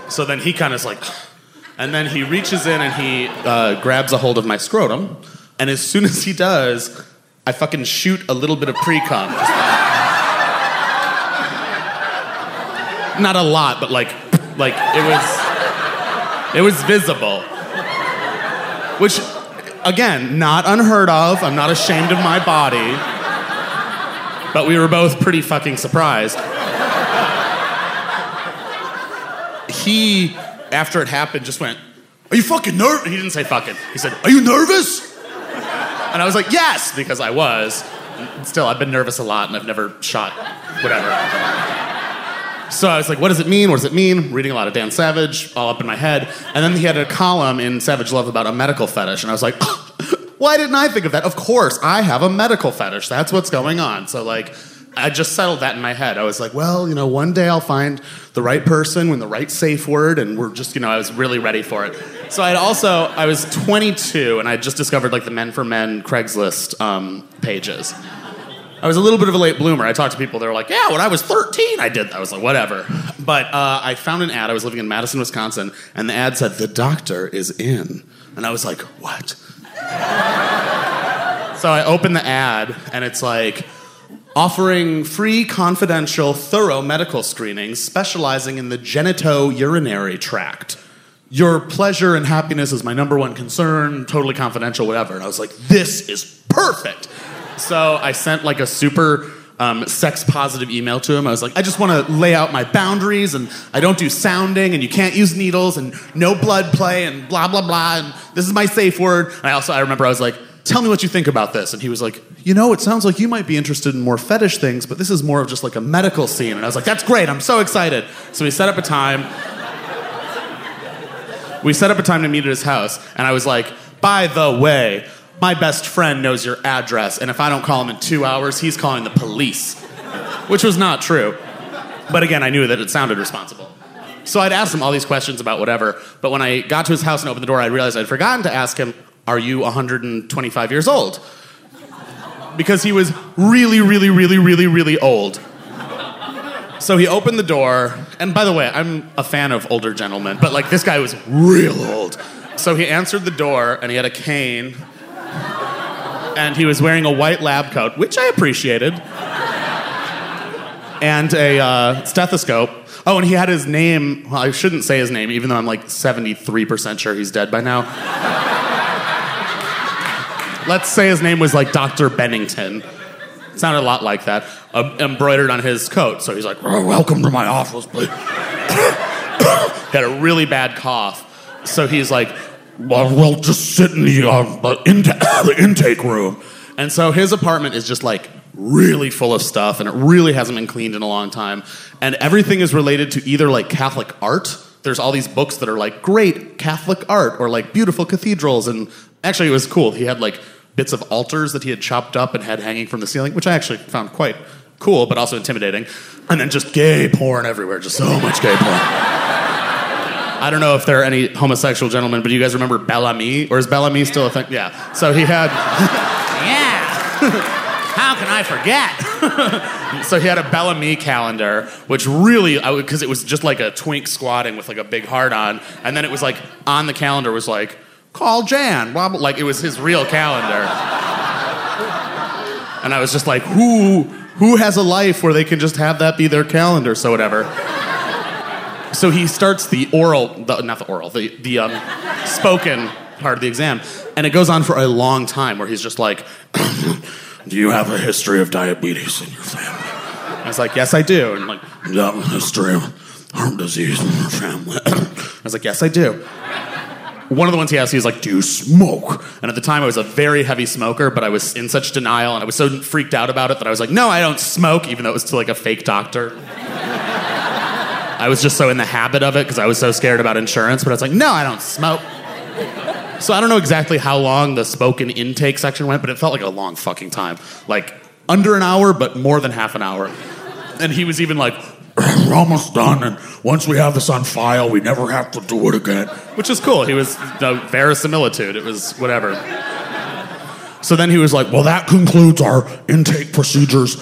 So then he kind of is like, and then he reaches in and he uh, grabs a hold of my scrotum, and as soon as he does, I fucking shoot a little bit of pre cum. Not a lot, but like, like it was, it was visible. Which, again, not unheard of. I'm not ashamed of my body. But we were both pretty fucking surprised. He, after it happened, just went, Are you fucking nervous? He didn't say fucking. He said, Are you nervous? And I was like, Yes, because I was. And still, I've been nervous a lot and I've never shot whatever. So I was like, what does it mean? What does it mean? Reading a lot of Dan Savage, all up in my head. And then he had a column in Savage Love about a medical fetish. And I was like, why didn't I think of that? Of course, I have a medical fetish. That's what's going on. So, like, I just settled that in my head. I was like, well, you know, one day I'll find the right person with the right safe word. And we're just, you know, I was really ready for it. So I'd also, I was 22 and I just discovered like the Men for Men Craigslist um, pages. I was a little bit of a late bloomer. I talked to people, they were like, yeah, when I was 13, I did that. I was like, whatever. But uh, I found an ad. I was living in Madison, Wisconsin, and the ad said, the doctor is in. And I was like, what? so I opened the ad, and it's like, offering free, confidential, thorough medical screenings specializing in the genito-urinary tract. Your pleasure and happiness is my number one concern, totally confidential, whatever. And I was like, this is perfect. So I sent like a super um, sex positive email to him. I was like, I just want to lay out my boundaries, and I don't do sounding, and you can't use needles, and no blood play, and blah blah blah. And this is my safe word. And I also I remember I was like, tell me what you think about this. And he was like, you know, it sounds like you might be interested in more fetish things, but this is more of just like a medical scene. And I was like, that's great. I'm so excited. So we set up a time. We set up a time to meet at his house, and I was like, by the way, my best friend knows your address, and if I don't call him in two hours, he's calling the police. Which was not true. But again, I knew that it sounded responsible. So I'd asked him all these questions about whatever, but when I got to his house and opened the door, I realized I'd forgotten to ask him, Are you 125 years old? Because he was really, really, really, really, really old. So he opened the door, and by the way, I'm a fan of older gentlemen, but like this guy was real old. So he answered the door, and he had a cane, and he was wearing a white lab coat, which I appreciated, and a uh, stethoscope. Oh, and he had his name. Well, I shouldn't say his name, even though I'm like 73% sure he's dead by now. Let's say his name was like Dr. Bennington. It Sounded a lot like that. Uh, embroidered on his coat. So he's like, "Oh, Welcome to my office, please. he had a really bad cough. So he's like, Well, just sit in the, uh, the, inta- the intake room. And so his apartment is just like really full of stuff and it really hasn't been cleaned in a long time. And everything is related to either like Catholic art. There's all these books that are like great Catholic art or like beautiful cathedrals. And actually, it was cool. He had like bits of altars that he had chopped up and had hanging from the ceiling, which I actually found quite cool, but also intimidating. And then just gay porn everywhere, just so much gay porn. I don't know if there are any homosexual gentlemen, but do you guys remember Bel Ami? Or is Bel Ami still a thing? Yeah. So he had. Yeah. How can I forget? so he had a Bel Ami calendar, which really, because it was just like a twink squatting with like a big heart on, and then it was like on the calendar was like, call Jan, blah, blah, like it was his real calendar. and I was just like, who, who has a life where they can just have that be their calendar? So whatever. So he starts the oral, the, not the oral, the, the um, spoken part of the exam. And it goes on for a long time where he's just like, Do you have a history of diabetes in your family? I was like, Yes, I do. And like, Do you have a history of heart disease in your family? I was like, Yes, I do. One of the ones he asked, he was like, Do you smoke? And at the time, I was a very heavy smoker, but I was in such denial and I was so freaked out about it that I was like, No, I don't smoke, even though it was to like a fake doctor. I was just so in the habit of it because I was so scared about insurance, but I was like, No, I don't smoke. So I don't know exactly how long the spoken intake section went, but it felt like a long fucking time. Like under an hour, but more than half an hour. And he was even like, we're almost done, and once we have this on file, we never have to do it again. Which is cool. He was the verisimilitude. It was whatever. So then he was like, Well, that concludes our intake procedures.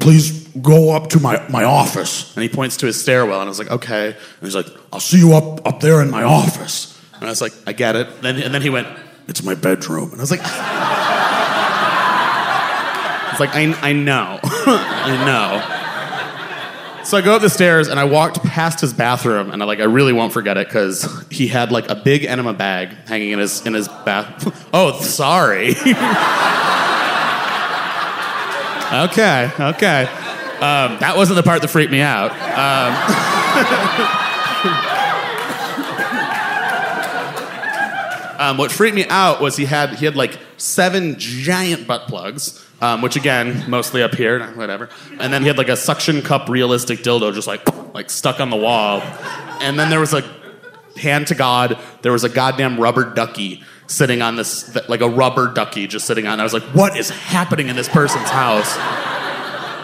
Please go up to my, my office. And he points to his stairwell, and I was like, Okay. And he's like, I'll see you up, up there in my office. And I was like, I get it. Then, and then he went, It's my bedroom. And I was like, It's like, I, I know. I know. So I go up the stairs and I walked past his bathroom and I like I really won't forget it because he had like a big enema bag hanging in his in his bath. Oh, sorry. okay, okay. Um, that wasn't the part that freaked me out. Um, um, what freaked me out was he had he had like seven giant butt plugs. Um, which again, mostly up here, whatever. And then he had like a suction cup realistic dildo just like like stuck on the wall. And then there was a hand to God, there was a goddamn rubber ducky sitting on this like a rubber ducky just sitting on. I was like, what is happening in this person's house?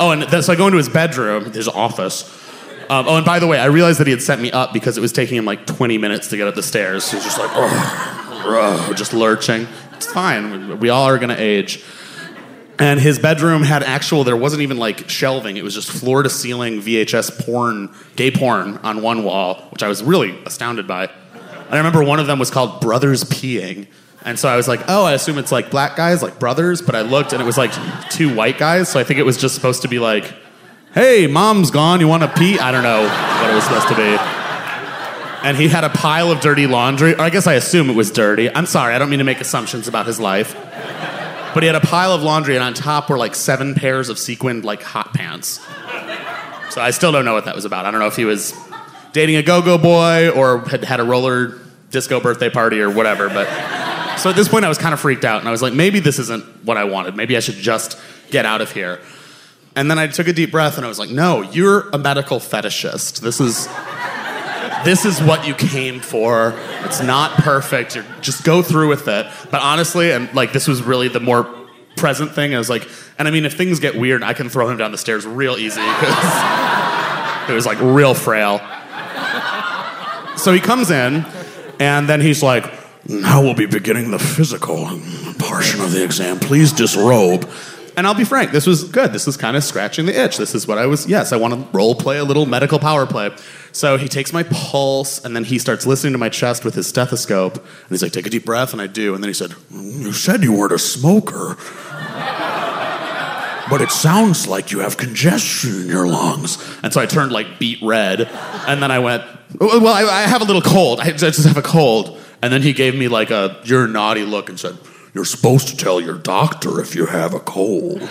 Oh, and so I go into his bedroom, his office. Um, oh, and by the way, I realized that he had set me up because it was taking him like 20 minutes to get up the stairs. He's just like, oh, just lurching. It's fine. We all are going to age. And his bedroom had actual, there wasn't even like shelving. It was just floor to ceiling VHS porn, gay porn on one wall, which I was really astounded by. And I remember one of them was called Brothers Peeing. And so I was like, oh, I assume it's like black guys, like brothers. But I looked and it was like two white guys. So I think it was just supposed to be like, hey, mom's gone. You want to pee? I don't know what it was supposed to be. And he had a pile of dirty laundry. Or I guess I assume it was dirty. I'm sorry, I don't mean to make assumptions about his life. But he had a pile of laundry, and on top were like seven pairs of sequined like hot pants. So I still don't know what that was about. I don't know if he was dating a go-go boy or had had a roller disco birthday party or whatever. But so at this point, I was kind of freaked out, and I was like, maybe this isn't what I wanted. Maybe I should just get out of here. And then I took a deep breath, and I was like, no, you're a medical fetishist. This is this is what you came for. It's not perfect. You're, just go through with it. But honestly, and like this was really the more present thing. I was like, and I mean, if things get weird, I can throw him down the stairs real easy because it was like real frail. So he comes in, and then he's like, now we'll be beginning the physical portion of the exam. Please disrobe. And I'll be frank, this was good. This was kind of scratching the itch. This is what I was, yes, I want to role play a little medical power play. So he takes my pulse and then he starts listening to my chest with his stethoscope. And he's like, take a deep breath. And I do. And then he said, You said you weren't a smoker. But it sounds like you have congestion in your lungs. And so I turned like beet red. And then I went, Well, I, I have a little cold. I just have a cold. And then he gave me like a, You're naughty look and said, You're supposed to tell your doctor if you have a cold.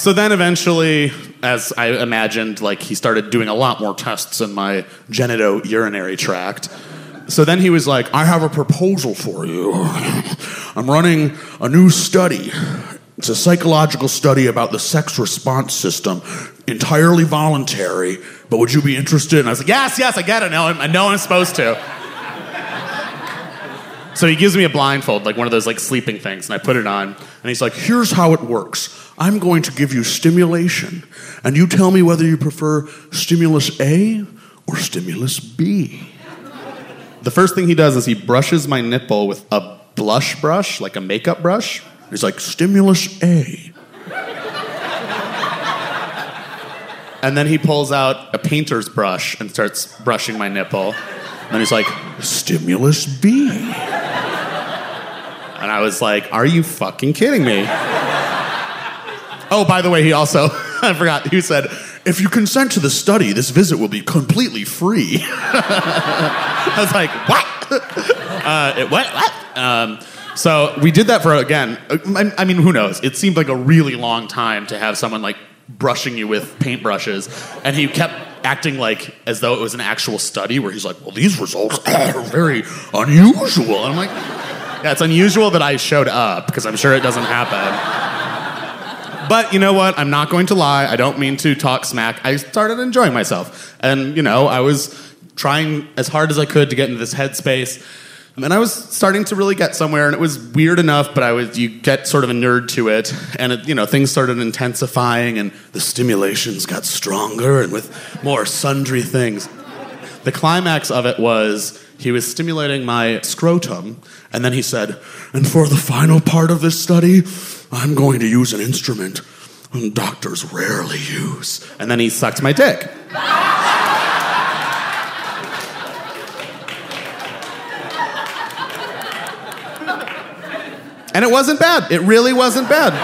So then eventually, as I imagined, like he started doing a lot more tests in my genito-urinary tract. So then he was like, I have a proposal for you. I'm running a new study. It's a psychological study about the sex response system, entirely voluntary. But would you be interested? And I was like, Yes, yes, I get it. Now I know I'm supposed to. So he gives me a blindfold, like one of those like sleeping things, and I put it on. And he's like, "Here's how it works. I'm going to give you stimulation, and you tell me whether you prefer stimulus A or stimulus B." The first thing he does is he brushes my nipple with a blush brush, like a makeup brush. He's like, stimulus A. and then he pulls out a painter's brush and starts brushing my nipple. And he's like, stimulus B. And I was like, are you fucking kidding me? Oh, by the way, he also, I forgot, he said, if you consent to the study, this visit will be completely free. I was like, what? uh, it, what? What? Um, so we did that for, again, I, I mean, who knows? It seemed like a really long time to have someone like brushing you with paintbrushes. And he kept acting like as though it was an actual study where he's like, well, these results are very unusual. And I'm like, yeah, it's unusual that I showed up because I'm sure it doesn't happen. But you know what? I'm not going to lie. I don't mean to talk smack. I started enjoying myself. And, you know, I was trying as hard as I could to get into this headspace. And I was starting to really get somewhere, and it was weird enough, but I was you get sort of a nerd to it, and it, you know things started intensifying, and the stimulations got stronger, and with more sundry things. The climax of it was he was stimulating my scrotum, and then he said, "And for the final part of this study, I'm going to use an instrument doctors rarely use." And then he sucked my dick. And it wasn't bad. It really wasn't bad.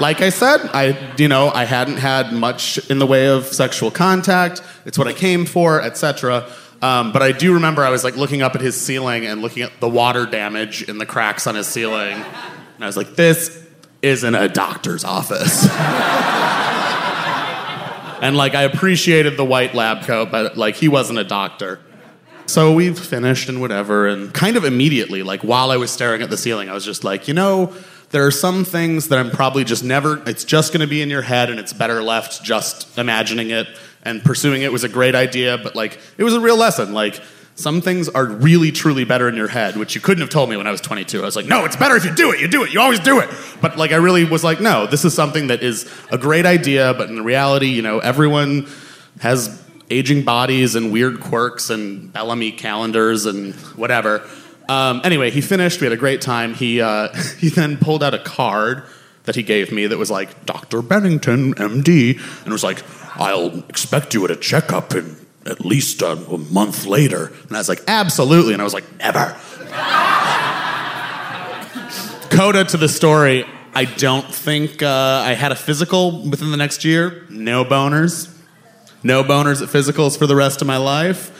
Like I said, I you know, I hadn't had much in the way of sexual contact. It's what I came for, etc. Um, but I do remember I was like looking up at his ceiling and looking at the water damage in the cracks on his ceiling. And I was like, this isn't a doctor's office. and like I appreciated the white lab coat, but like he wasn't a doctor. So we've finished and whatever, and kind of immediately, like while I was staring at the ceiling, I was just like, you know, there are some things that I'm probably just never, it's just gonna be in your head, and it's better left just imagining it. And pursuing it was a great idea, but like, it was a real lesson. Like, some things are really, truly better in your head, which you couldn't have told me when I was 22. I was like, no, it's better if you do it. You do it. You always do it. But like, I really was like, no, this is something that is a great idea, but in reality, you know, everyone has aging bodies and weird quirks and Bel Ami calendars and whatever. Um, anyway, he finished. We had a great time. He uh, he then pulled out a card that he gave me that was like Dr. Bennington, MD, and was like, "I'll expect you at a checkup in at least a, a month later." And I was like, "Absolutely," and I was like, "Never." Coda to the story. I don't think uh, I had a physical within the next year. No boners. No boners at physicals for the rest of my life.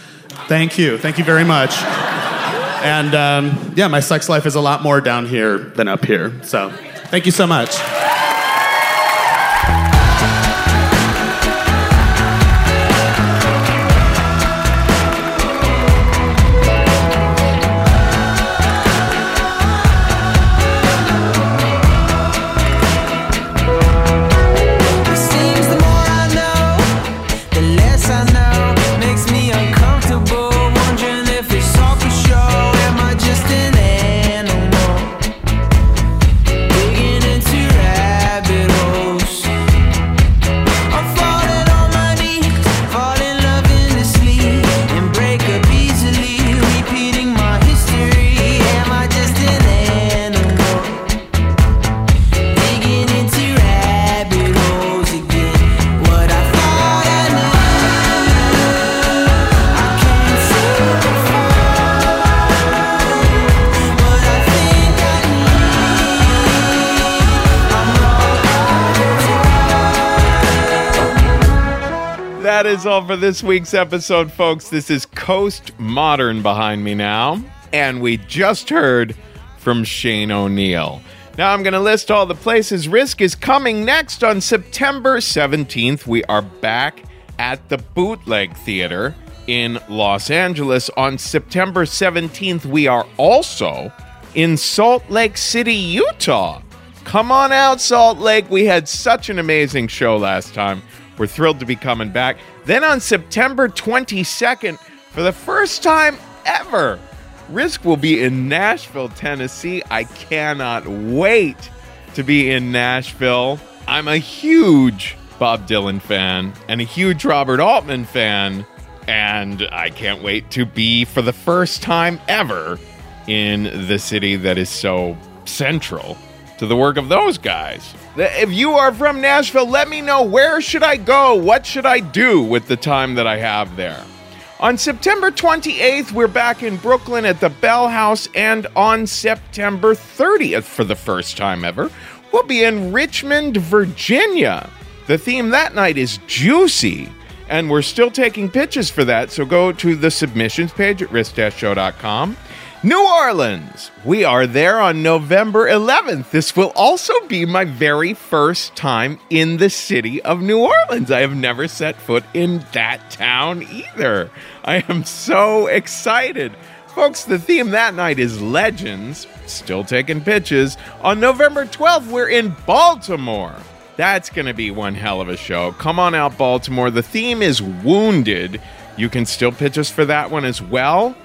Thank you. Thank you very much. And um, yeah, my sex life is a lot more down here than up here. So thank you so much. Is all for this week's episode, folks. This is Coast Modern behind me now, and we just heard from Shane O'Neill. Now I'm going to list all the places. Risk is coming next on September 17th. We are back at the Bootleg Theater in Los Angeles. On September 17th, we are also in Salt Lake City, Utah. Come on out, Salt Lake. We had such an amazing show last time. We're thrilled to be coming back. Then on September 22nd, for the first time ever, Risk will be in Nashville, Tennessee. I cannot wait to be in Nashville. I'm a huge Bob Dylan fan and a huge Robert Altman fan, and I can't wait to be for the first time ever in the city that is so central to the work of those guys. If you are from Nashville, let me know where should I go? What should I do with the time that I have there? On September 28th, we're back in Brooklyn at the Bell House, and on September 30th, for the first time ever, we'll be in Richmond, Virginia. The theme that night is juicy, and we're still taking pitches for that, so go to the submissions page at risk-show.com. New Orleans. We are there on November 11th. This will also be my very first time in the city of New Orleans. I have never set foot in that town either. I am so excited. Folks, the theme that night is legends. Still taking pitches. On November 12th, we're in Baltimore. That's going to be one hell of a show. Come on out, Baltimore. The theme is wounded. You can still pitch us for that one as well.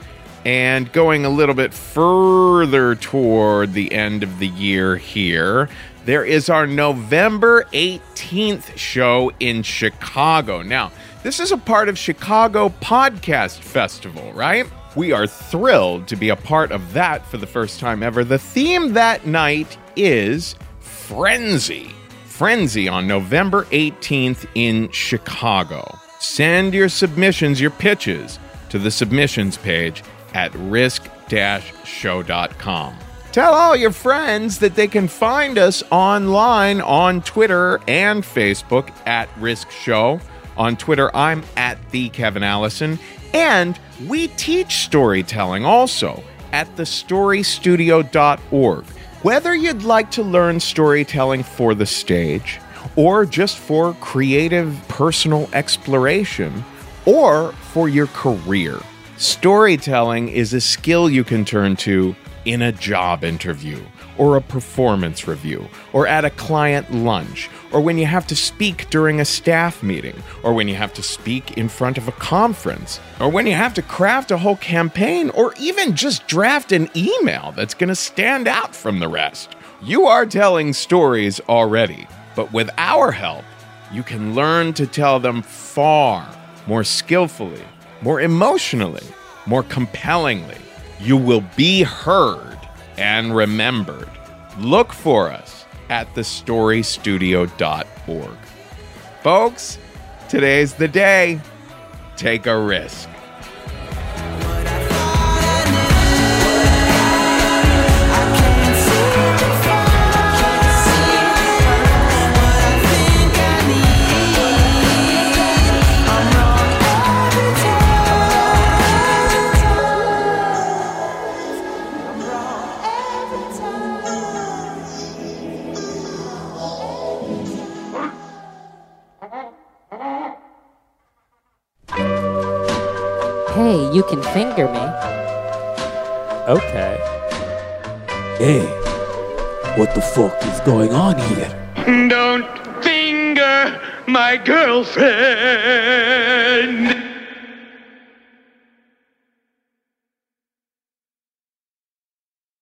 And going a little bit further toward the end of the year here, there is our November 18th show in Chicago. Now, this is a part of Chicago Podcast Festival, right? We are thrilled to be a part of that for the first time ever. The theme that night is Frenzy. Frenzy on November 18th in Chicago. Send your submissions, your pitches, to the submissions page at risk-show.com. Tell all your friends that they can find us online on Twitter and Facebook at Risk Show. On Twitter, I'm at the Kevin Allison. And we teach storytelling also at thestorystudio.org. Whether you'd like to learn storytelling for the stage, or just for creative personal exploration, or for your career, storytelling is a skill you can turn to in a job interview, or a performance review, or at a client lunch, or when you have to speak during a staff meeting, or when you have to speak in front of a conference, or when you have to craft a whole campaign, or even just draft an email that's going to stand out from the rest. You are telling stories already, but with our help, you can learn to tell them far more skillfully, more emotionally, more compellingly. You will be heard and remembered. Look for us at thestorystudio.org. Folks, today's the day. Take a risk. Hey, you can finger me. Okay. Hey, what the fuck is going on here? Don't finger my girlfriend.